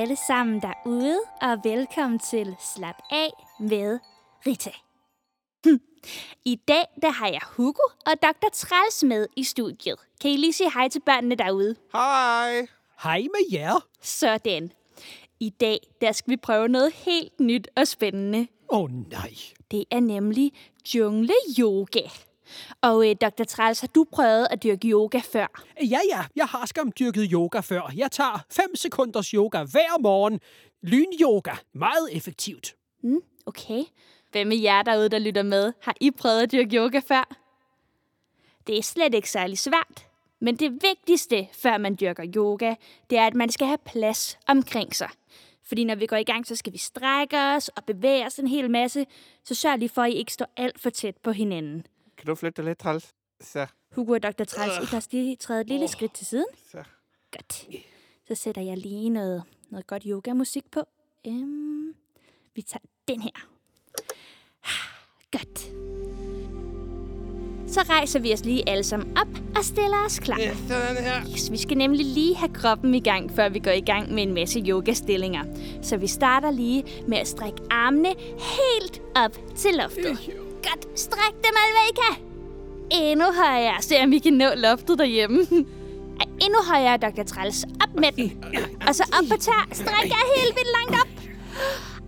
alle sammen derude, og velkommen til Slap af med Rita. Hm. I dag der har jeg Hugo og Dr. Træls med i studiet. Kan I lige sige hej til børnene derude? Hej. Hej med jer. Sådan. I dag der skal vi prøve noget helt nyt og spændende. Åh oh, nej. Det er nemlig jungle-yoga. Og øh, Dr. Træls, har du prøvet at dyrke yoga før? Ja, ja, jeg har skam dyrket yoga før. Jeg tager 5 sekunders yoga hver morgen. Lyn-yoga. Meget effektivt. Mm, okay. Hvem af jer derude, der lytter med, har I prøvet at dyrke yoga før? Det er slet ikke særlig svært. Men det vigtigste, før man dyrker yoga, det er, at man skal have plads omkring sig. Fordi når vi går i gang, så skal vi strække os og bevæge os en hel masse. Så sørg lige for, at I ikke står alt for tæt på hinanden. Kan du flytte dig lidt, Træls? Så, Hugo og Dr. Træls, I kan også lige træde et lille Åh. skridt til siden. så. Godt. Så sætter jeg lige noget, noget godt yogamusik på. Um, vi tager den her. Godt. Så rejser vi os lige alle sammen op og stiller os klar. Ja, sådan her. Yes, vi skal nemlig lige have kroppen i gang, før vi går i gang med en masse yogastillinger. Så vi starter lige med at strække armene helt op til loftet. Godt, stræk dem Alveka! Endnu højere, se om I kan nå loftet derhjemme. Ej, Endnu højere, Dr. Træls. Op med den. Og så op på tær. Stræk jer helt vildt langt op.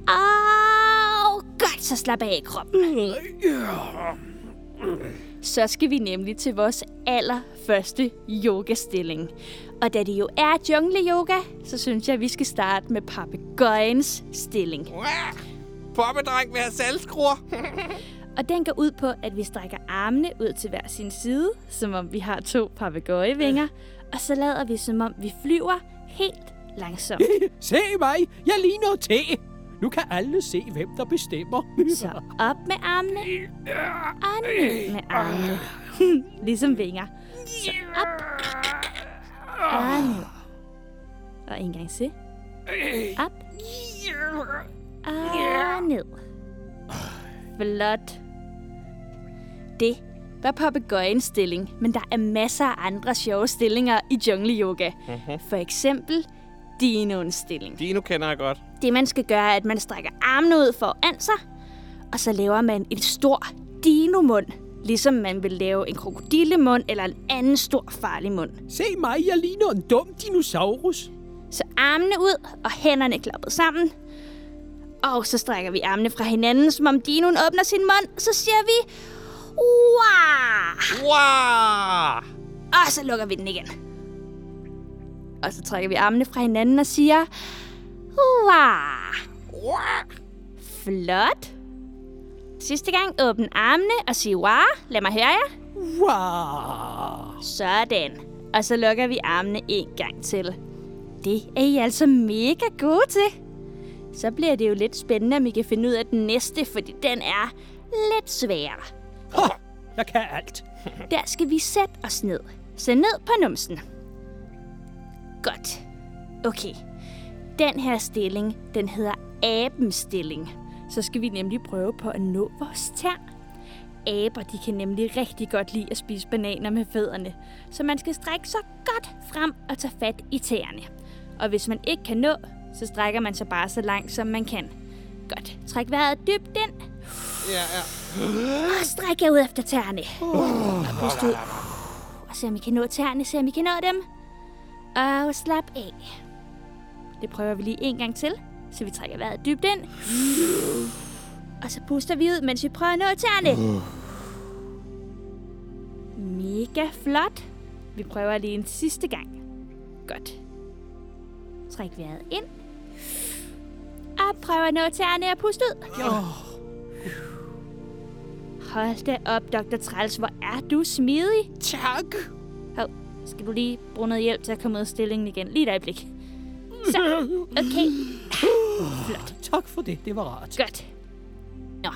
Au, godt, så slap af i kroppen. Så skal vi nemlig til vores allerførste yogastilling. Og da det jo er jungle-yoga, så synes jeg, at vi skal starte med papegøjens stilling. Poppedreng med have salgskruer. Og den går ud på, at vi strækker armene ud til hver sin side, som om vi har to papegøjevinger. Og så lader vi, som om vi flyver helt langsomt. Se mig, jeg ligner te. Nu kan alle se, hvem der bestemmer. Så op med armene, og ned med armene. ligesom vinger. Så op, og ned. Og en gang til. Op, og ned. Flot. Det var papegøjens stilling, men der er masser af andre sjove stillinger i jungle-yoga. For eksempel dinoens stilling. Dino kender jeg godt. Det man skal gøre, er, at man strækker armene ud foran sig, og så laver man en stor dinomund, ligesom man vil lave en krokodillemund eller en anden stor farlig mund. Se mig, jeg ligner en dum dinosaurus. Så armene ud og hænderne klappet sammen. Og så strækker vi armene fra hinanden, som om dinoen åbner sin mund. Så siger vi, wow! Wow! Og så lukker vi den igen. Og så trækker vi armene fra hinanden og siger, wow! Flot. Sidste gang åbn armene og sig wow. Lad mig høre jer. Wow. Sådan. Og så lukker vi armene en gang til. Det er I altså mega gode til. Så bliver det jo lidt spændende, om I kan finde ud af den næste, fordi den er lidt sværere. Ha, jeg kan alt. Der skal vi sætte os ned. Så ned på numsen. Godt. Okay. Den her stilling, den hedder abens stilling. Så skal vi nemlig prøve på at nå vores tær. Aber, de kan nemlig rigtig godt lide at spise bananer med fødderne. Så man skal strække sig godt frem og tage fat i tæerne. Og hvis man ikke kan nå, så strækker man sig bare så langt, som man kan. Godt. Træk vejret dybt ind. Ja, ja. Og stræk jer ud efter tæerne. Og pust ud. Og se om I kan nå tæerne, se om I kan nå dem. Og slap af. Det prøver vi lige en gang til, så vi trækker vejret dybt ind. Og så puster vi ud, mens vi prøver at nå tæerne. Mega flot. Vi prøver lige en sidste gang. Godt. Træk vejret ind. Og prøv at nå tæerne og puste ud. Hold da op, Dr. Træls. Hvor er du smidig. Tak. Hov, skal du lige bruge noget hjælp til at komme ud af stillingen igen? Lige et øjeblik. Så, okay. Flot. Tak for det, det var rart. Godt. Nå,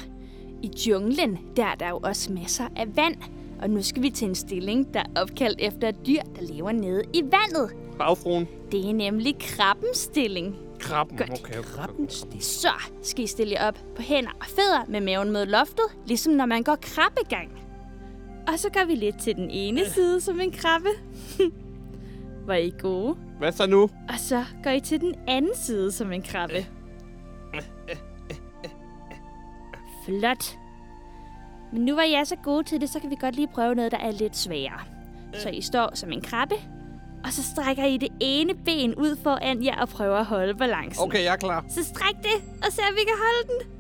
i junglen, der er der jo også masser af vand. Og nu skal vi til en stilling, der er opkaldt efter et dyr, der lever nede i vandet. Havfruen. Det er nemlig krabbens stilling. Krabben. Godt. Okay, okay. Krabbens det. Så skal I stille jer op på hænder og fødder med maven mod loftet, ligesom når man går krabbegang. Og så går vi lidt til den ene side som en krabbe. Var I gode? Hvad så nu? Og så går I til den anden side som en krabbe. Flot. Men nu var jeg så gode til det, så kan vi godt lige prøve noget, der er lidt sværere. Så I står som en krabbe, og så strækker I det ene ben ud foran jer og prøver at holde balancen. Okay, jeg er klar. Så stræk det, og se om vi kan holde den.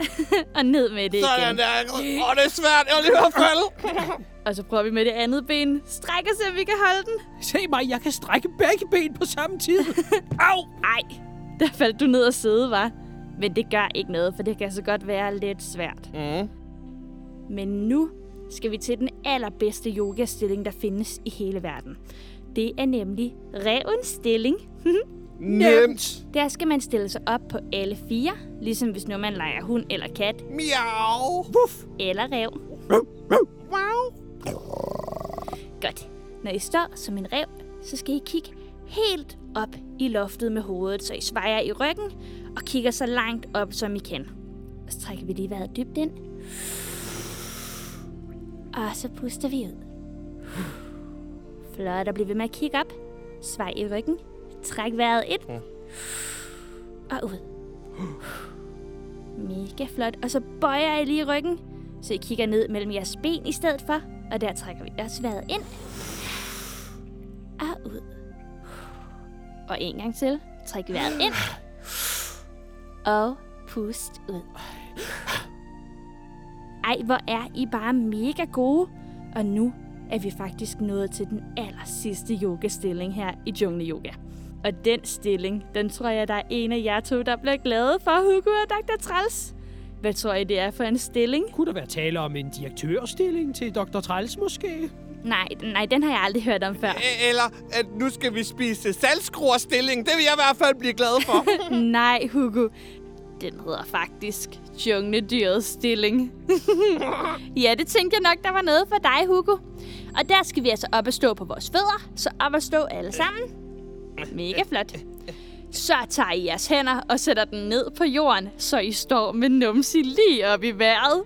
og ned med det Sådan igen. der. Åh, det er svært. Jeg er lige ved at falde. Og så prøver vi med det andet ben. Stræk og se, om vi kan holde den. Se mig, jeg kan strække begge ben på samme tid. Au! Ej, der faldt du ned og sidde, var. Men det gør ikke noget, for det kan så godt være lidt svært. Mm. Men nu skal vi til den allerbedste yogastilling, der findes i hele verden. Det er nemlig revens stilling. Nemt. Der skal man stille sig op på alle fire, ligesom hvis nu man leger hund eller kat Miau. Wuff! eller rev. Wow. Godt. Når I står som en rev, så skal I kigge helt op i loftet med hovedet, så I svejer i ryggen og kigger så langt op, som I kan. Og så trækker vi lige vejret dybt ind. Og så puster vi ud. Flot, og bliv ved med at kigge op. Svej i ryggen. Træk vejret ind. Og ud. Mega flot. Og så bøjer I lige ryggen, så I kigger ned mellem jeres ben i stedet for. Og der trækker vi også vejret ind. Og ud. Og en gang til. Træk vejret ind. Og pust ud. Ej, hvor er I bare mega gode. Og nu er vi faktisk nået til den aller sidste yogastilling her i Jungle Yoga. Og den stilling, den tror jeg, der er en af jer to, der bliver glade for, Hugo og Dr. Træls. Hvad tror I, det er for en stilling? Kunne der være tale om en direktørstilling til Dr. Træls måske? Nej, nej, den har jeg aldrig hørt om før. Eller at nu skal vi spise salgskruerstilling. Det vil jeg i hvert fald blive glad for. Nej, Hugo. Den hedder faktisk jungledyrets stilling. ja, det tænkte jeg nok, der var noget for dig, Hugo. Og der skal vi altså op og stå på vores fødder. Så op og stå alle sammen. Mega flot. Så tager I jeres hænder og sætter den ned på jorden, så I står med numsi lige op i vejret.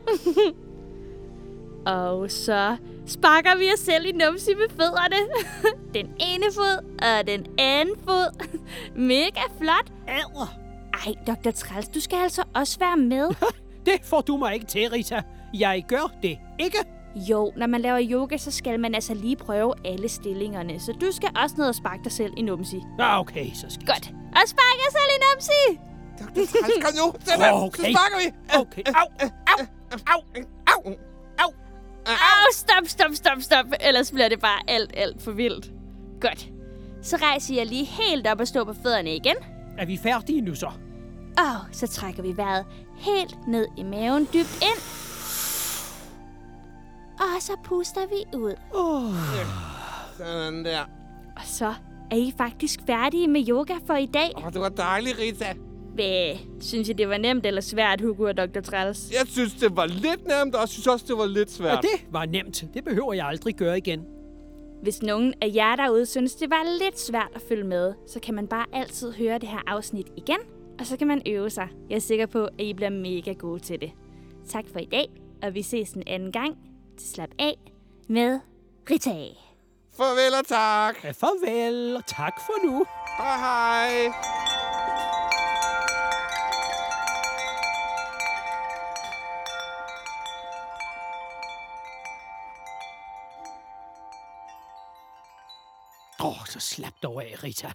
og så sparker vi os selv i numsi med fødderne. den ene fod og den anden fod. Mega flot. Adder! Ej, Dr. Træls, du skal altså også være med. Det får du mig ikke til, Rita. Jeg gør det ikke. Jo, når man laver yoga, så skal man altså lige prøve alle stillingerne. Så du skal også ned og sparke dig selv i numsi. Ah, okay, så skidt. Godt. Og spark jer selv i numsi! Dr. Træls, kom nu. Sæt dig. Okay. Så sparker vi. Okay, au! Au. Au. Au. Au. Au, stop, stop, stop, stop. Ellers bliver det bare alt, alt for vildt. Godt. Så rejser jeg lige helt op og står på fødderne igen. Er vi færdige nu så? Og så trækker vi vejret helt ned i maven dybt ind. Og så puster vi ud. Oh. Sådan der. Og så er I faktisk færdige med yoga for i dag. Åh, det var dejligt, Rita. Hvad? Synes I, det var nemt eller svært, Hugo og Dr. Træls? Jeg synes, det var lidt nemt, og jeg synes også, det var lidt Ja, svært. det var nemt. Det behøver jeg aldrig gøre igen. Hvis nogen af jer derude synes, det var lidt svært at følge med, så kan man bare altid høre det her afsnit igen, og så kan man øve sig. Jeg er sikker på, at I bliver mega gode til det. Tak for i dag, og vi ses en anden gang til Slap af med Rita. Farvel og tak. Ja, Farvel, og tak for nu. Hej hej. Åh, oh, så slap dog af, Rita.